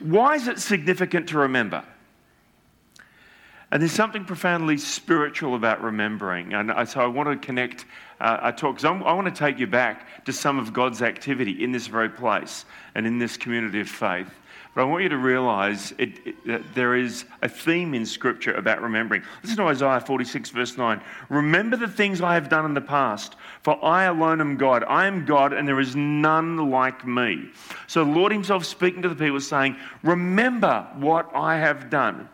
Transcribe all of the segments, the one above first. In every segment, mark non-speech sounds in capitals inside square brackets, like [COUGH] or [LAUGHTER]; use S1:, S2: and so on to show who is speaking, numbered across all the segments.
S1: Why is it significant to remember? And there's something profoundly spiritual about remembering. And so I want to connect uh, our talk, because I want to take you back to some of God's activity in this very place and in this community of faith. But I want you to realize it, it, that there is a theme in Scripture about remembering. Listen to Isaiah 46, verse 9. Remember the things I have done in the past, for I alone am God. I am God, and there is none like me. So, the Lord Himself speaking to the people, saying, Remember what I have done.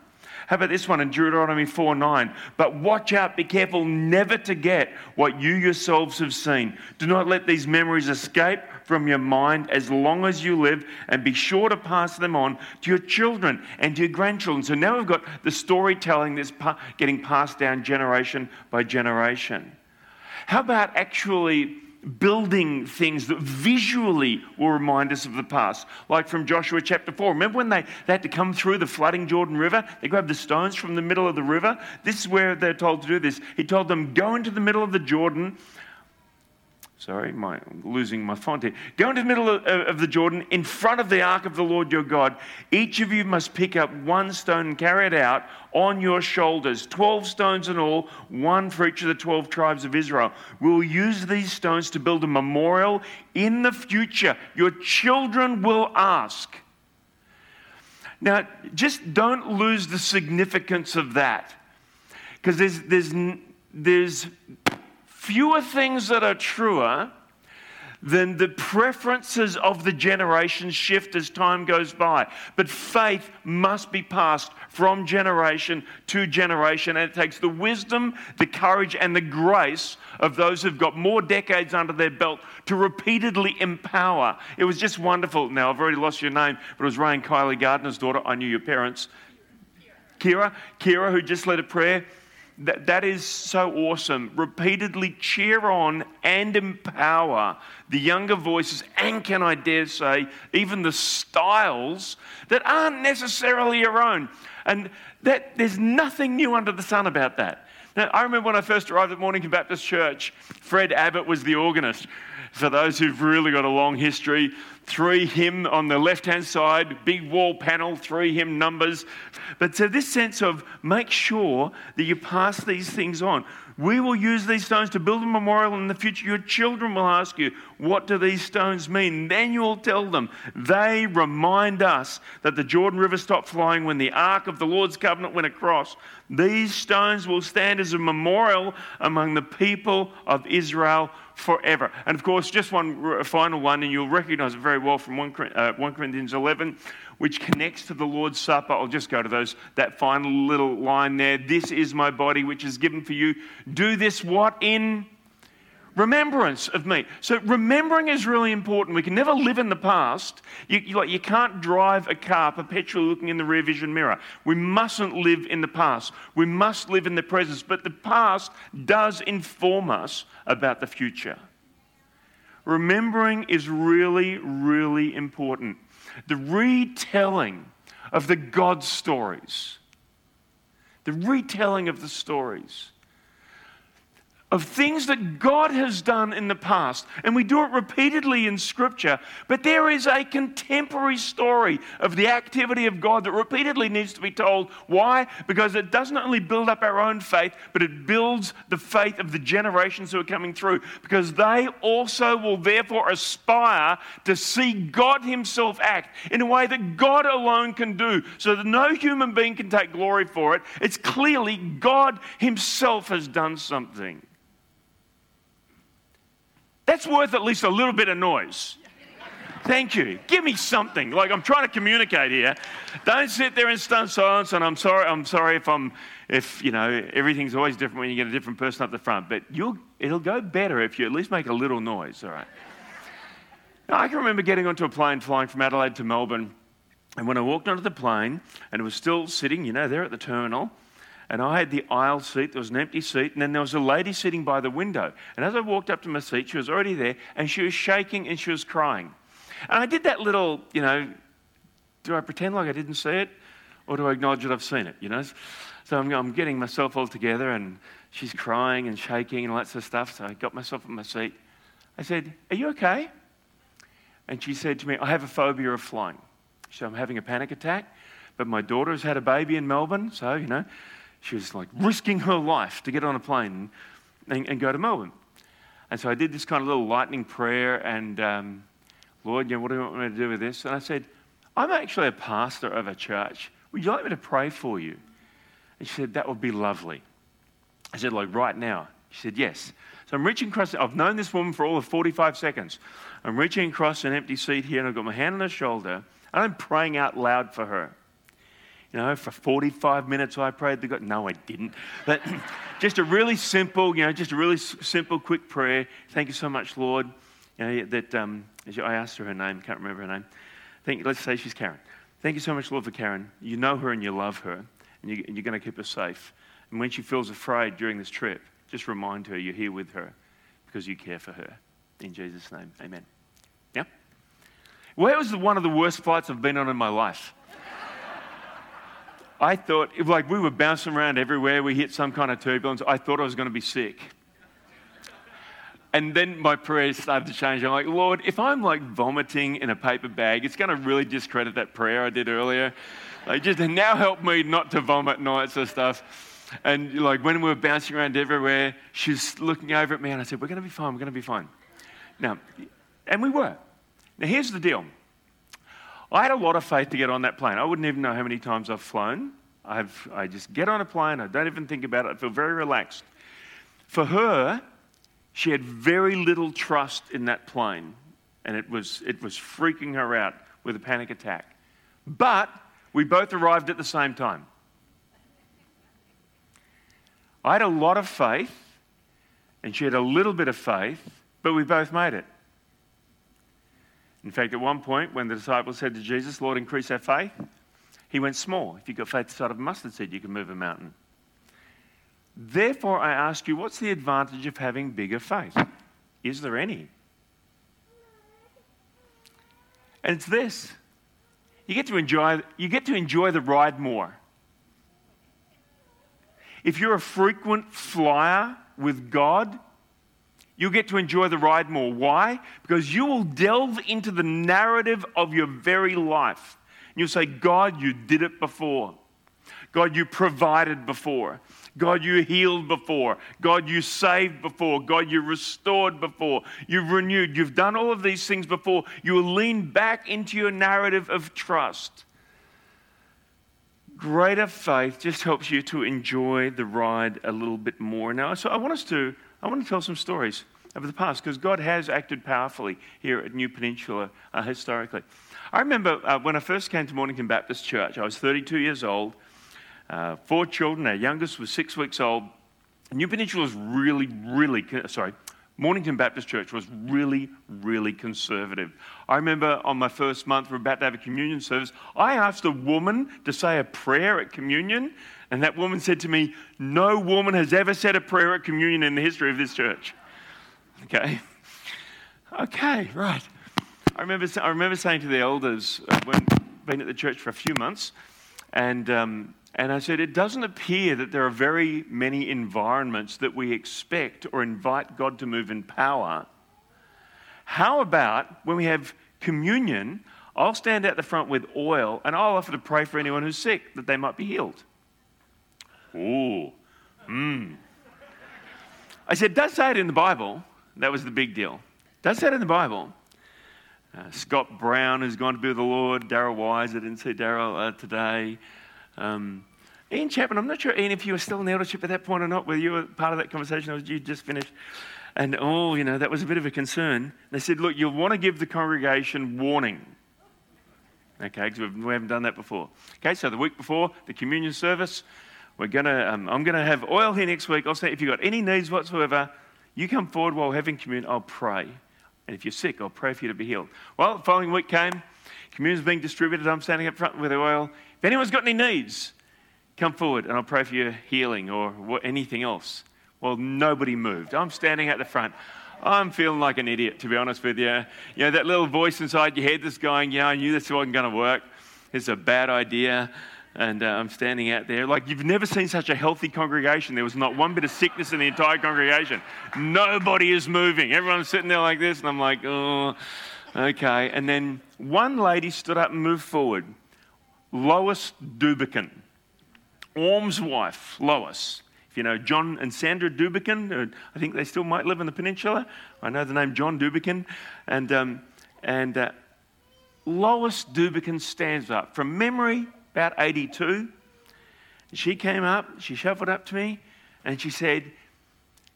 S1: How about this one in Deuteronomy 4 9? But watch out, be careful never to get what you yourselves have seen. Do not let these memories escape from your mind as long as you live, and be sure to pass them on to your children and to your grandchildren. So now we've got the storytelling that's getting passed down generation by generation. How about actually building things that visually will remind us of the past, like from Joshua chapter 4. Remember when they, they had to come through the flooding Jordan River? They grabbed the stones from the middle of the river. This is where they're told to do this. He told them, Go into the middle of the Jordan Sorry, my, I'm losing my font here. Go into the middle of, of, the Jordan in front of the ark of the Lord your God. Each of you must pick up one stone and carry it out on your shoulders. Twelve stones in all, one for each of the twelve tribes of Israel. We'll use these stones to build a memorial in the future. Your children will ask. Now, just don't lose the significance of that. Because there's, there's, there's fewer things that are truer than the preferences of the generations shift as time goes by. But faith must be passed from generation to generation, and it takes the wisdom, the courage, and the grace of those who've got more decades under their belt to repeatedly empower. It was just wonderful. Now, I've already lost your name, but it was Ray and Kylie Gardner's daughter. I knew your parents. Kira, Kira, who just led a prayer that, that is so awesome. Repeatedly cheer on and empower the younger voices, and can I dare say, even the styles that aren't necessarily your own. And that there's nothing new under the sun about that. Now, I remember when I first arrived at Mornington Baptist Church, Fred Abbott was the organist. For those who've really got a long history, three hymn on the left hand side, big wall panel, three hymn numbers. But so this sense of make sure that you pass these things on. We will use these stones to build a memorial in the future. Your children will ask you, What do these stones mean? Then you'll tell them. They remind us that the Jordan River stopped flowing when the ark of the Lord's covenant went across. These stones will stand as a memorial among the people of Israel forever. And of course, just one final one, and you'll recognize it very well from 1, uh, 1 Corinthians 11, which connects to the Lord's Supper. I'll just go to those that final little line there. This is my body, which is given for you. Do this what in remembrance of me. So remembering is really important. We can never live in the past. You, you, like, you can't drive a car perpetually looking in the rear vision mirror. We mustn't live in the past. We must live in the present. But the past does inform us about the future. Remembering is really, really important. The retelling of the God stories, the retelling of the stories of things that God has done in the past. And we do it repeatedly in Scripture, but there is a contemporary story of the activity of God that repeatedly needs to be told. Why? Because it doesn't only build up our own faith, but it builds the faith of the generations who are coming through, because they also will therefore aspire to see God Himself act in a way that God alone can do, so that no human being can take glory for it. It's clearly God Himself has done something. That's worth at least a little bit of noise. Thank you. Give me something. Like I'm trying to communicate here. Don't sit there in stunned silence. And I'm sorry. I'm sorry if I'm, if you know, everything's always different when you get a different person up the front. But you'll, it'll go better if you at least make a little noise. All right. Now, I can remember getting onto a plane flying from Adelaide to Melbourne, and when I walked onto the plane, and it was still sitting, you know, there at the terminal, and I had the aisle seat. There was an empty seat, and then there was a lady sitting by the window. And as I walked up to my seat, she was already there, and she was shaking and she was crying. And I did that little, you know, do I pretend like I didn't see it, or do I acknowledge that I've seen it? You know, so I'm, I'm getting myself all together, and she's crying and shaking and sort of stuff. So I got myself in my seat. I said, "Are you okay?" And she said to me, "I have a phobia of flying." So I'm having a panic attack, but my daughter's had a baby in Melbourne, so, you know, she was like risking her life to get on a plane and, and go to Melbourne. And so I did this kind of little lightning prayer, and um, Lord, you know, what do you want me to do with this? And I said, I'm actually a pastor of a church. Would you like me to pray for you? And she said, That would be lovely. I said, Like right now? She said, Yes. So I'm reaching across, I've known this woman for all of 45 seconds. I'm reaching across an empty seat here, and I've got my hand on her shoulder, and I'm praying out loud for her. You know, for 45 minutes I prayed to God. No, I didn't. But [CLEARS THROAT] just a really simple, you know, just a really simple, quick prayer. Thank you so much, Lord. You know, that um, I asked her her name, can't remember her name. Let's say she's Karen. Thank you so much, Lord, for Karen. You know her and you love her, and, you, and you're going to keep her safe. And when she feels afraid during this trip, just remind her you're here with her because you care for her. In Jesus' name, amen. Yeah? Where was one of the worst flights I've been on in my life? I thought, like, we were bouncing around everywhere. We hit some kind of turbulence. I thought I was going to be sick. And then my prayers started to change. I'm like, Lord, if I'm like vomiting in a paper bag, it's going to really discredit that prayer I did earlier. Like, just now help me not to vomit nights and of stuff. And like when we were bouncing around everywhere, she was looking over at me and I said, We're going to be fine, we're going to be fine. Now, and we were. Now, here's the deal I had a lot of faith to get on that plane. I wouldn't even know how many times I've flown. I've, I just get on a plane, I don't even think about it, I feel very relaxed. For her, she had very little trust in that plane, and it was, it was freaking her out with a panic attack. But we both arrived at the same time. I had a lot of faith, and she had a little bit of faith, but we both made it. In fact, at one point, when the disciples said to Jesus, Lord, increase our faith, he went small. If you've got faith the size of a mustard seed, you can move a mountain. Therefore, I ask you, what's the advantage of having bigger faith? Is there any? And it's this. You get to enjoy, you get to enjoy the ride more. If you're a frequent flyer with God, you'll get to enjoy the ride more. Why? Because you will delve into the narrative of your very life. And you'll say, God, you did it before. God, you provided before. God, you healed before. God, you saved before. God, you restored before. You've renewed. You've done all of these things before. You will lean back into your narrative of trust. Greater faith just helps you to enjoy the ride a little bit more. Now, so I want us to, I want to tell some stories of the past because God has acted powerfully here at New Peninsula uh, historically. I remember uh, when I first came to Mornington Baptist Church, I was 32 years old uh, four children. Our youngest was six weeks old. New Peninsula was really, really, sorry, Mornington Baptist Church was really, really conservative. I remember on my first month, we are about to have a communion service. I asked a woman to say a prayer at communion, and that woman said to me, No woman has ever said a prayer at communion in the history of this church. Okay. Okay, right. I remember, I remember saying to the elders, uh, when been at the church for a few months, and um, and I said, It doesn't appear that there are very many environments that we expect or invite God to move in power. How about when we have communion, I'll stand out the front with oil and I'll offer to pray for anyone who's sick that they might be healed? Ooh, hmm. I said, Does say it in the Bible. That was the big deal. Does it in the Bible. Uh, Scott Brown has gone to be with the Lord. Daryl Wise, I didn't see Daryl uh, today. Um, Ian Chapman, I'm not sure, Ian, if you were still in the eldership at that point or not, whether you were part of that conversation or you just finished. And oh, you know, that was a bit of a concern. They said, look, you'll want to give the congregation warning. Okay, because we haven't done that before. Okay, so the week before the communion service, we're gonna, um, I'm going to have oil here next week. I'll say, if you've got any needs whatsoever, you come forward while having communion, I'll pray. And if you're sick, I'll pray for you to be healed. Well, the following week came, communion's being distributed. I'm standing up front with the oil. If anyone's got any needs, come forward and I'll pray for your healing or anything else. Well, nobody moved. I'm standing at the front. I'm feeling like an idiot, to be honest with you. You know, that little voice inside your head that's going, Yeah, I knew this wasn't going to work. It's a bad idea. And uh, I'm standing out there. Like, you've never seen such a healthy congregation. There was not one bit of sickness in the entire congregation. Nobody is moving. Everyone's sitting there like this. And I'm like, Oh, Okay, and then one lady stood up and moved forward. Lois Dubikin, Orm's wife, Lois. If you know John and Sandra Dubikin, uh, I think they still might live in the peninsula. I know the name John Dubikin. And, um, and uh, Lois Dubikin stands up. From memory, about 82. She came up, she shuffled up to me, and she said,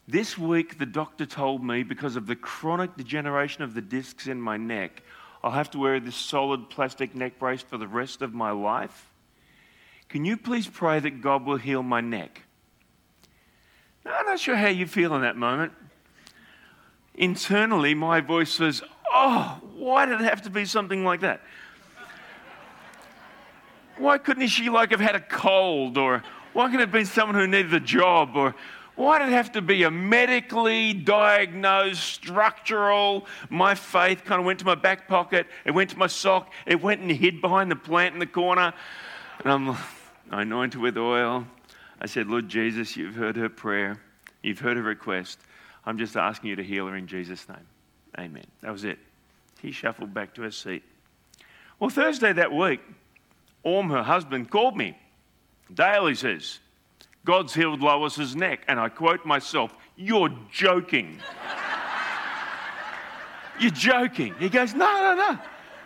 S1: This week the doctor told me because of the chronic degeneration of the discs in my neck, I'll have to wear this solid plastic neck brace for the rest of my life. Can you please pray that God will heal my neck? I'm not sure how you feel in that moment. Internally, my voice says, Oh, why did it have to be something like that? Why couldn't she like have had a cold or why couldn't it have been someone who needed a job or why did it have to be a medically diagnosed structural? My faith kind of went to my back pocket, it went to my sock, it went and hid behind the plant in the corner. And I'm anointed with oil. I said, Lord Jesus, you've heard her prayer, you've heard her request. I'm just asking you to heal her in Jesus' name. Amen. That was it. He shuffled back to his seat. Well, Thursday that week, Orm, her husband, called me. Dale, he says, God's healed Lois's neck. And I quote myself, You're joking. You're joking. He goes, No, no, no.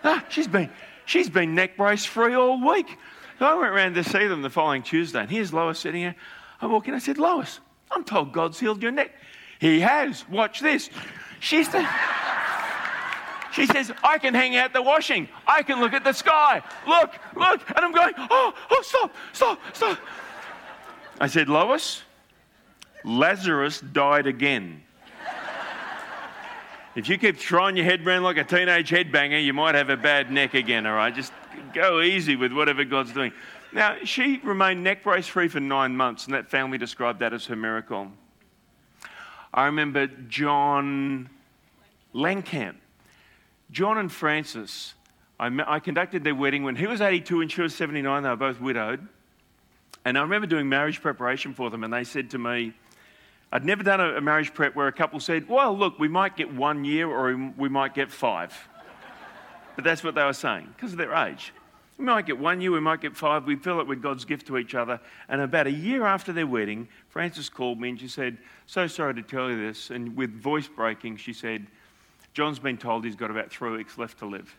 S1: no she's, been, she's been neck brace free all week. So I went around to see them the following Tuesday, and here's Lois sitting here. I walk in, I said, Lois, I'm told God's healed your neck. He has. Watch this. She she says, I can hang out the washing. I can look at the sky. Look, look. And I'm going, oh, oh, stop, stop, stop. I said, Lois, Lazarus died again. If you keep throwing your head around like a teenage headbanger, you might have a bad neck again, all right? Just go easy with whatever God's doing. Now, she remained neck brace free for nine months, and that family described that as her miracle. I remember John Langkamp. John and Frances, I, met, I conducted their wedding when he was 82 and she was 79. They were both widowed. And I remember doing marriage preparation for them, and they said to me, I'd never done a, marriage prep where a couple said, Well, look, we might get one year or we might get five. But that's what they were saying because of their age. We might get one year, we might get five. We feel it with God's gift to each other. And about a year after their wedding, Frances called me and she said, So sorry to tell you this. And with voice breaking, she said, John's been told he's got about three weeks left to live.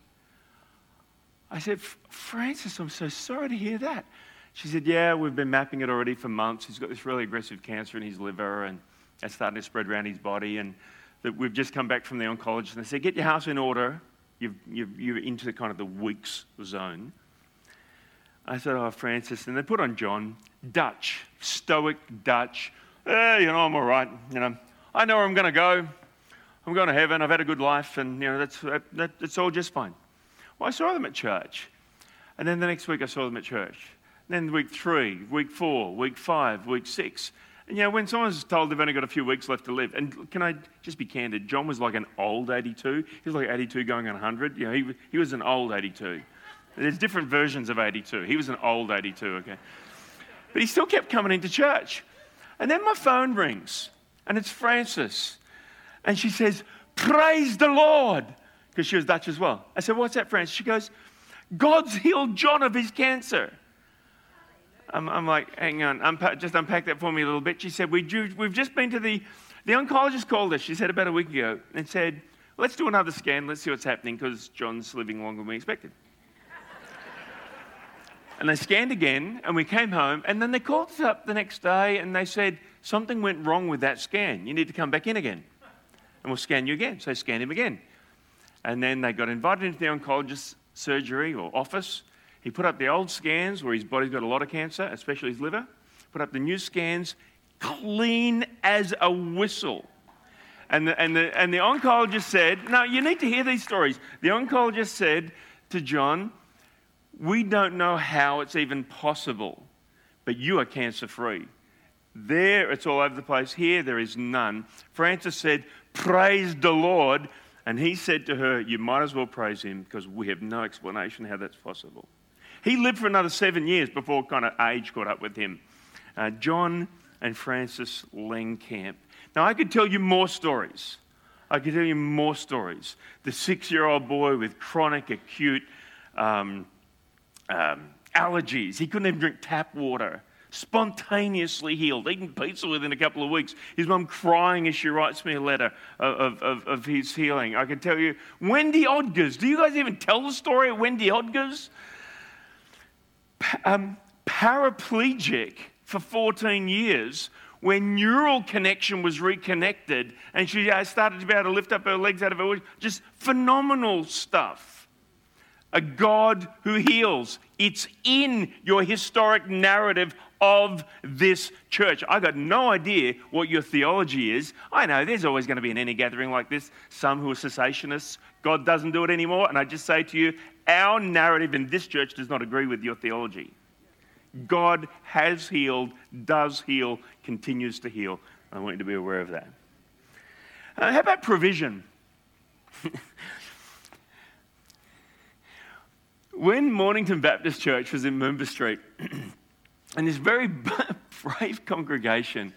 S1: I said, Frances, I'm so sorry to hear that. She said, Yeah, we've been mapping it already for months. He's got this really aggressive cancer in his liver, and that's starting to spread around his body. And that we've just come back from the oncologist, and they said, Get your house in order. You've, you're into kind of the weeks zone. I said, Oh, Frances. And they put on John, Dutch, stoic Dutch. Eh, you know, I'm all right. You know, I know where I'm going to go. I'm going to heaven. I've had a good life, and you know that's that, that's all just fine. Well, I saw them at church, and then the next week I saw them at church. Then week three, week four, week five, week six. And you know, when someone's told they've only got a few weeks left to live, and can I just be candid? John was like an old 82. He was like 82 going on 100. You know, he, he was an old 82. There's different versions of 82. He was an old 82, okay? But he still kept coming into church. And then my phone rings, and it's Frances. And she says, Praise the Lord. Because she was Dutch as well. I said, What's that, Frances? She goes, God's healed John of his cancer. I'm, I'm like, Hang on, just unpack that for me a little bit. She said, we, We've just been to the, the oncologist called us, she said about a week ago, and said, Let's do another scan, let's see what's happening, because John's living longer than we expected. [LAUGHS] and they scanned again, and we came home, and then they called us up the next day and they said, Something went wrong with that scan. You need to come back in again and we'll scan you again. So scan him again. And then they got invited into the oncologist's surgery or office. He put up the old scans where his body's got a lot of cancer, especially his liver. Put up the new scans, clean as a whistle. And the, and, the, and the oncologist said, Now, you need to hear these stories. The oncologist said to John, We don't know how it's even possible, but you are cancer free. There, it's all over the place. Here, there is none. Frances said, Praise the Lord. And he said to her, You might as well praise him because we have no explanation how that's possible. He lived for another seven years before kind of age caught up with him. Uh, John and Frances Langkamp. Now, I could tell you more stories I could tell you more stories. The six year old boy with chronic acute um, um, allergies, he couldn't even drink tap water. Spontaneously healed, eating pizza within a couple of weeks. His mum crying as she writes me a letter of, of, of his healing. I can tell you, Wendy Odgers. Do you guys even tell the story of Wendy Odgers? Um, paraplegic for 14 years when neural connection was reconnected and she uh, started to be able to lift up her legs out of her just phenomenal stuff. A god who heals. It's in your historic narrative of this church i got no idea what your theology is i know there's always going to be in any gathering like this some who are cessationists god doesn't do it anymore and i just say to you our narrative in this church does not agree with your theology God has healed, does heal, continues to heal. I want you to be aware of that. Uh, how about provision? [LAUGHS] when Mornington Baptist Church was in Moomba Street, [CLEARS THROAT] and this very [LAUGHS] brave congregation,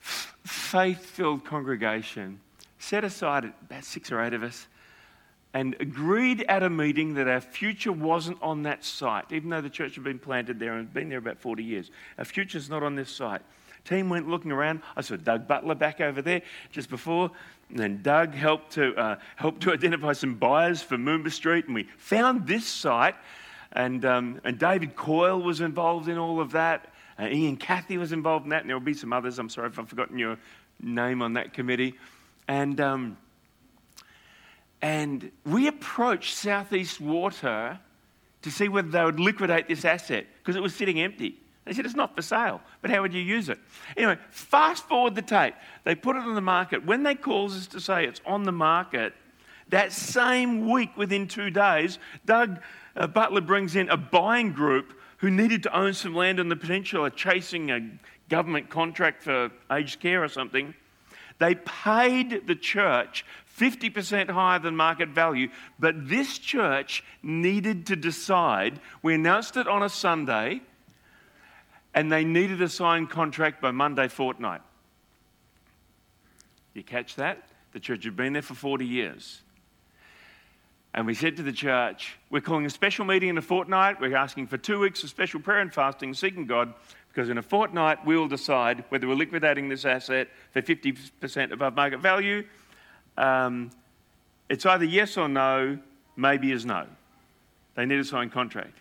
S1: faith filled congregation, set aside about six or eight of us and agreed at a meeting that our future wasn't on that site, even though the church had been planted there and been there about 40 years. Our future's not on this site. Team went looking around. I saw Doug Butler back over there just before. And then Doug helped to, uh, help to [LAUGHS] identify some buyers for Moomba Street, and we found this site. And, um, and David Coyle was involved in all of that. Uh, Ian Cathy was involved in that, and there will be some others. I'm sorry if I've forgotten your name on that committee. And um, and we approached Southeast Water to see whether they would liquidate this asset because it was sitting empty. They said it's not for sale, but how would you use it? Anyway, fast forward the tape. They put it on the market. When they called us to say it's on the market, that same week, within two days, Doug uh, Butler brings in a buying group who needed to own some land on the peninsula, chasing a government contract for aged care or something. They paid the church 50% higher than market value. But this church needed to decide. We announced it on a Sunday, and they needed a signed contract by Monday fortnight. You catch that? The church had been there for 40 years. And we said to the church, We're calling a special meeting in a fortnight. We're asking for two weeks of special prayer and fasting, seeking God, because in a fortnight we'll decide whether we're liquidating this asset for 50% above market value um, it's either yes or no, maybe is no. They need a signed contract.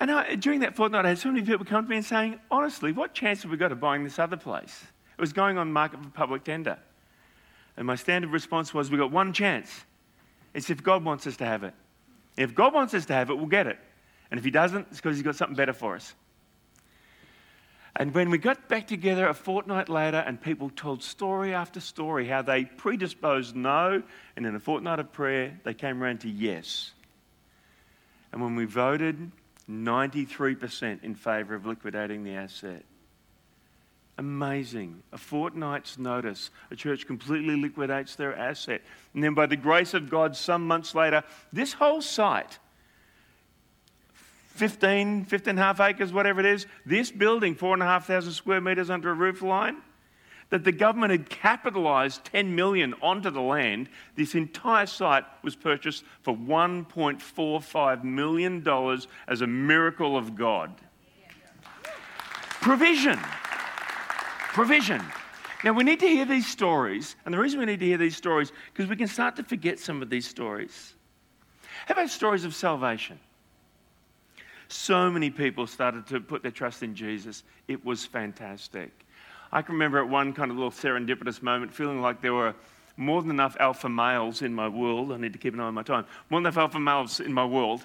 S1: And I, during that fortnight, I had so many people come to me and saying, honestly, what chance have we got of buying this other place? It was going on market for public tender. And my standard response was, we've got one chance. It's if God wants us to have it. If God wants us to have it, we'll get it. And if He doesn't, it's because He's got something better for us. And when we got back together a fortnight later, and people told story after story how they predisposed no, and in a fortnight of prayer, they came around to yes. And when we voted, 93% in favour of liquidating the asset. Amazing. A fortnight's notice, a church completely liquidates their asset. And then, by the grace of God, some months later, this whole site 15, 15 and a half acres, whatever it is, this building, 4,500 square metres under a roof line, that the government had capitalised 10 million onto the land. This entire site was purchased for 1.45 million dollars as a miracle of God. Provision. Provision. Now we need to hear these stories, and the reason we need to hear these stories is because we can start to forget some of these stories. How about stories of salvation? So many people started to put their trust in Jesus. It was fantastic. I can remember at one kind of little serendipitous moment feeling like there were more than enough alpha males in my world. I need to keep an eye on my time. More than enough alpha males in my world.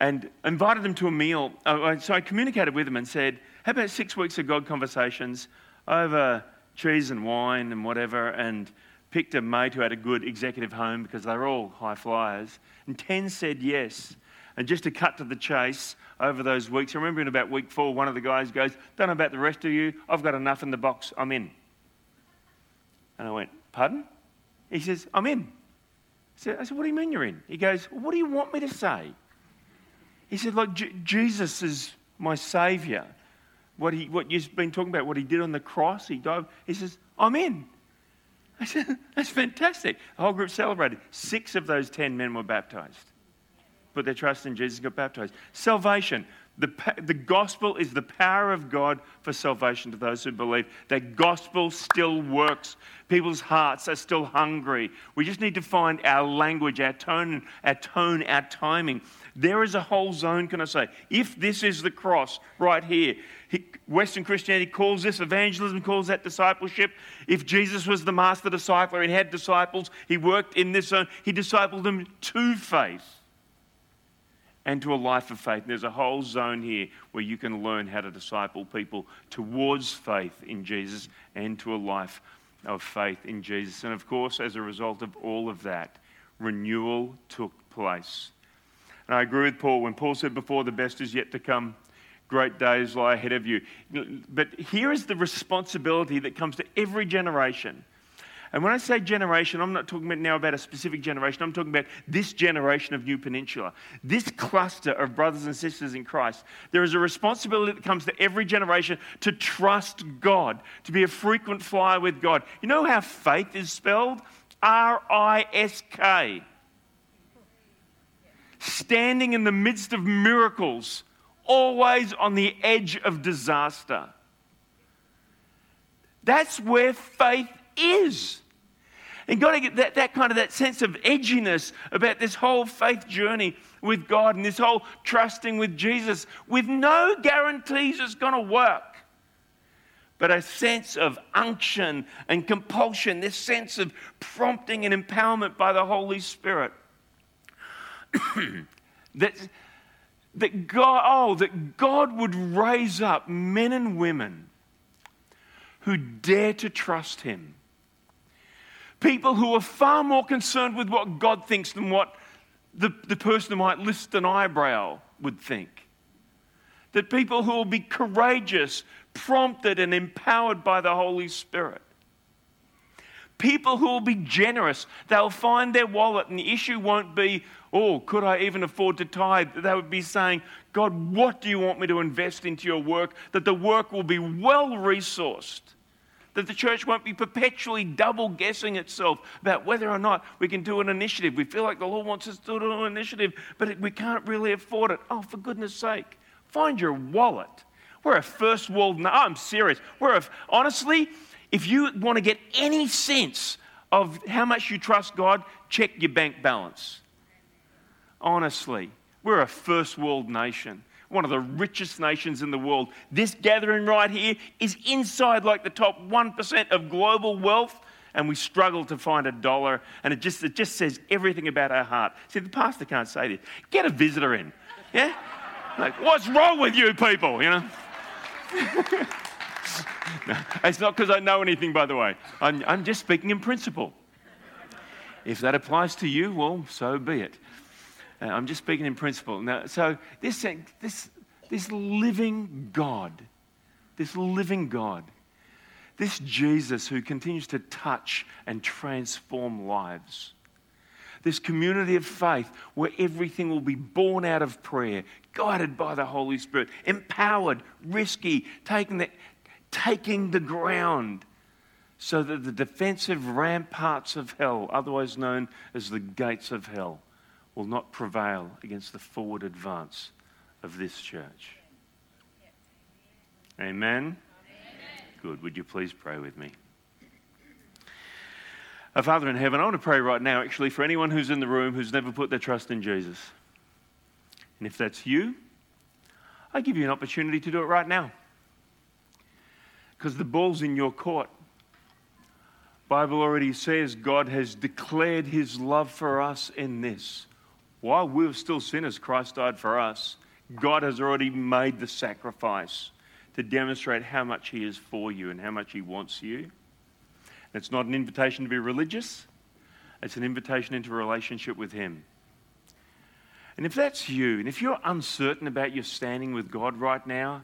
S1: And invited them to a meal. Uh, so I communicated with them and said, How about six weeks of God conversations over cheese and wine and whatever? And picked a mate who had a good executive home because they were all high flyers. And 10 said yes. And just to cut to the chase over those weeks, I remember in about week four, one of the guys goes, Don't know about the rest of you. I've got enough in the box. I'm in. And I went, Pardon? He says, I'm in. I said, I said, What do you mean you're in? He goes, well, What do you want me to say? He said, Like, J- Jesus is my Savior. What, he, what you've been talking about, what he did on the cross, he died. He says, I'm in. I said, [LAUGHS] That's fantastic. The whole group celebrated. Six of those 10 men were baptized. Put their trust in Jesus, got baptized. Salvation. The, the gospel is the power of God for salvation to those who believe. That gospel still works. People's hearts are still hungry. We just need to find our language, our tone, our tone, our timing. There is a whole zone, can I say? If this is the cross right here, Western Christianity calls this evangelism, calls that discipleship. If Jesus was the master discipler and had disciples, he worked in this zone, he discipled them to faith and to a life of faith. And there's a whole zone here where you can learn how to disciple people towards faith in Jesus and to a life of faith in Jesus. And of course, as a result of all of that, renewal took place. And I agree with Paul when Paul said before, the best is yet to come. Great days lie ahead of you. But here is the responsibility that comes to every generation and when I say generation, I'm not talking about now about a specific generation. I'm talking about this generation of New Peninsula, this cluster of brothers and sisters in Christ. There is a responsibility that comes to every generation to trust God, to be a frequent flyer with God. You know how faith is spelled? R I S K. Standing in the midst of miracles, always on the edge of disaster. That's where faith is. And got to get that, that kind of that sense of edginess about this whole faith journey with God and this whole trusting with Jesus with no guarantees it's going to work. But a sense of unction and compulsion, this sense of prompting and empowerment by the Holy Spirit. [COUGHS] that, that God, oh, that God would raise up men and women who dare to trust Him People who are far more concerned with what God thinks than what the, the person who might lift an eyebrow would think. That people who will be courageous, prompted, and empowered by the Holy Spirit. People who will be generous. They'll find their wallet, and the issue won't be, oh, could I even afford to tithe? They would be saying, God, what do you want me to invest into your work? That the work will be well resourced that the church won't be perpetually double guessing itself about whether or not we can do an initiative. We feel like the Lord wants us to do an initiative, but we can't really afford it. Oh, for goodness sake, find your wallet. We're a first world. No, I'm serious. We're a, honestly, if you want to get any sense of how much you trust God, check your bank balance. Honestly, we're a first world nation one of the richest nations in the world. This gathering right here is inside like the top 1% of global wealth, and we struggle to find a dollar, and it just, it just says everything about our heart. See, the pastor can't say this. Get a visitor in. Yeah? Like, what's wrong with you people, you know? no, [LAUGHS] it's not because I know anything, by the way. I'm, I'm just speaking in principle. If that applies to you, well, so be it. Uh, I'm just speaking in principle. Now, so this, this, this living God, this living God, this Jesus who continues to touch and transform lives, this community of faith where everything will be born out of prayer, guided by the Holy Spirit, empowered, risky, taking the, taking the ground so that the defensive ramparts of hell, otherwise known as the gates of hell, will not prevail against the forward advance of this church. Amen? Amen? Good. Would you please pray with me? Our Father in heaven, I want to pray right now, actually, for anyone who's in the room who's never put their trust in Jesus. And if that's you, I give you an opportunity to do it right now. Because the ball's in your court. Bible already says God has declared his love for us in this while we were still sinners, Christ died for us. God has already made the sacrifice to demonstrate how much He is for you and how much He wants you. It's not an invitation to be religious, it's an invitation into a relationship with Him. And if that's you, and if you're uncertain about your standing with God right now,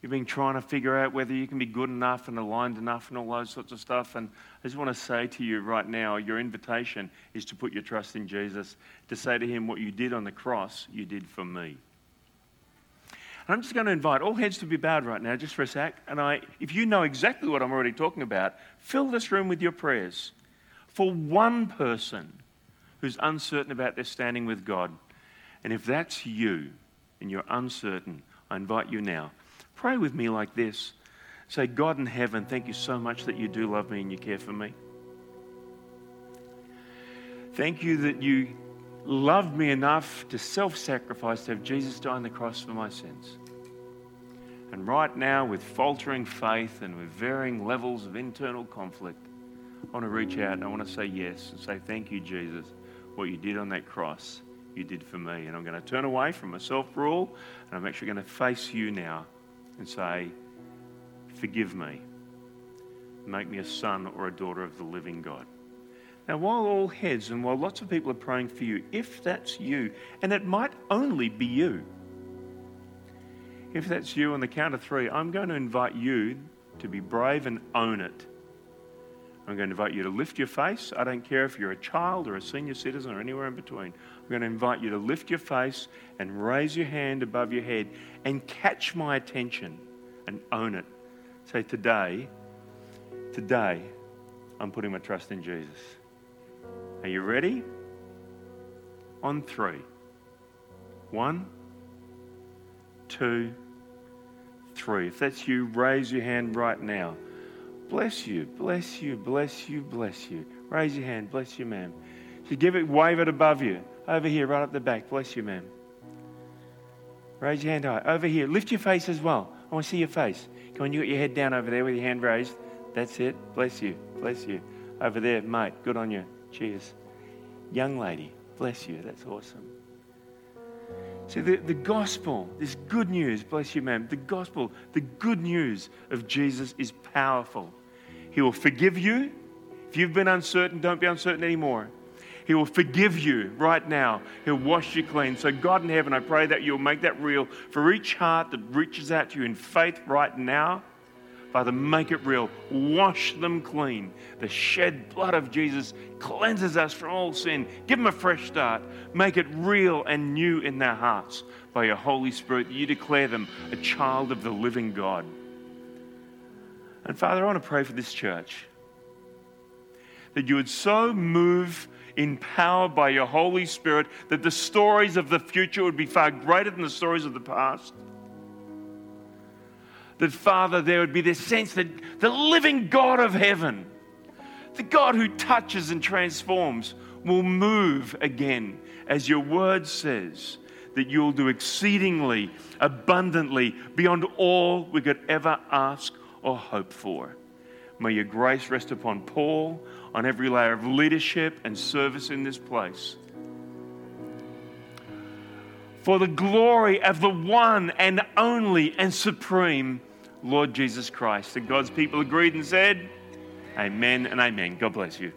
S1: You've been trying to figure out whether you can be good enough and aligned enough and all those sorts of stuff. And I just want to say to you right now your invitation is to put your trust in Jesus, to say to Him, What you did on the cross, you did for me. And I'm just going to invite all heads to be bowed right now, just for a sec. And I, if you know exactly what I'm already talking about, fill this room with your prayers for one person who's uncertain about their standing with God. And if that's you and you're uncertain, I invite you now. Pray with me like this. Say, God in heaven, thank you so much that you do love me and you care for me. Thank you that you loved me enough to self sacrifice to have Jesus die on the cross for my sins. And right now, with faltering faith and with varying levels of internal conflict, I want to reach out and I want to say yes and say, Thank you, Jesus, what you did on that cross, you did for me. And I'm going to turn away from my self rule and I'm actually going to face you now and say, Forgive me. Make me a son or a daughter of the living God. Now, while all heads and while lots of people are praying for you, if that's you, and it might only be you, if that's you on the count of three, I'm going to invite you to be brave and own it. I'm going to invite you to lift your face. I don't care if you're a child or a senior citizen or anywhere in between. I'm going to invite you to lift your face and raise your hand above your head and catch my attention and own it. Say, Today, today, I'm putting my trust in Jesus. Are you ready? On three. One, two, three. If that's you, raise your hand right now. Bless you, bless you, bless you, bless you. Raise your hand, bless you, ma'am. You give it, wave it above you. Over here, right up the back. Bless you, ma'am. Raise your hand high. Over here, lift your face as well. I want to see your face. Come on, you got your head down over there with your hand raised. That's it. Bless you, bless you. Over there, mate. Good on you. Cheers. Young lady, bless you. That's awesome. See, the, the gospel, this good news, bless you, ma'am, the gospel, the good news of Jesus is powerful. He will forgive you. If you've been uncertain, don't be uncertain anymore. He will forgive you right now. He'll wash you clean. So, God in heaven, I pray that you'll make that real for each heart that reaches out to you in faith right now. Father, make it real. Wash them clean. The shed blood of Jesus cleanses us from all sin. Give them a fresh start. Make it real and new in their hearts by your Holy Spirit. You declare them a child of the living God. And Father, I want to pray for this church that you would so move in power by your Holy Spirit that the stories of the future would be far greater than the stories of the past that, Father, there would be this sense that the living God of heaven, the God who touches and transforms, will move again, as your word says, that you'll do exceedingly, abundantly, beyond all we could ever ask or hope for. May your grace rest upon Paul, on every layer of leadership and service in this place. For the glory of the one and only and supreme Lord Jesus Christ. And God's people agreed and said, Amen and amen. God bless you.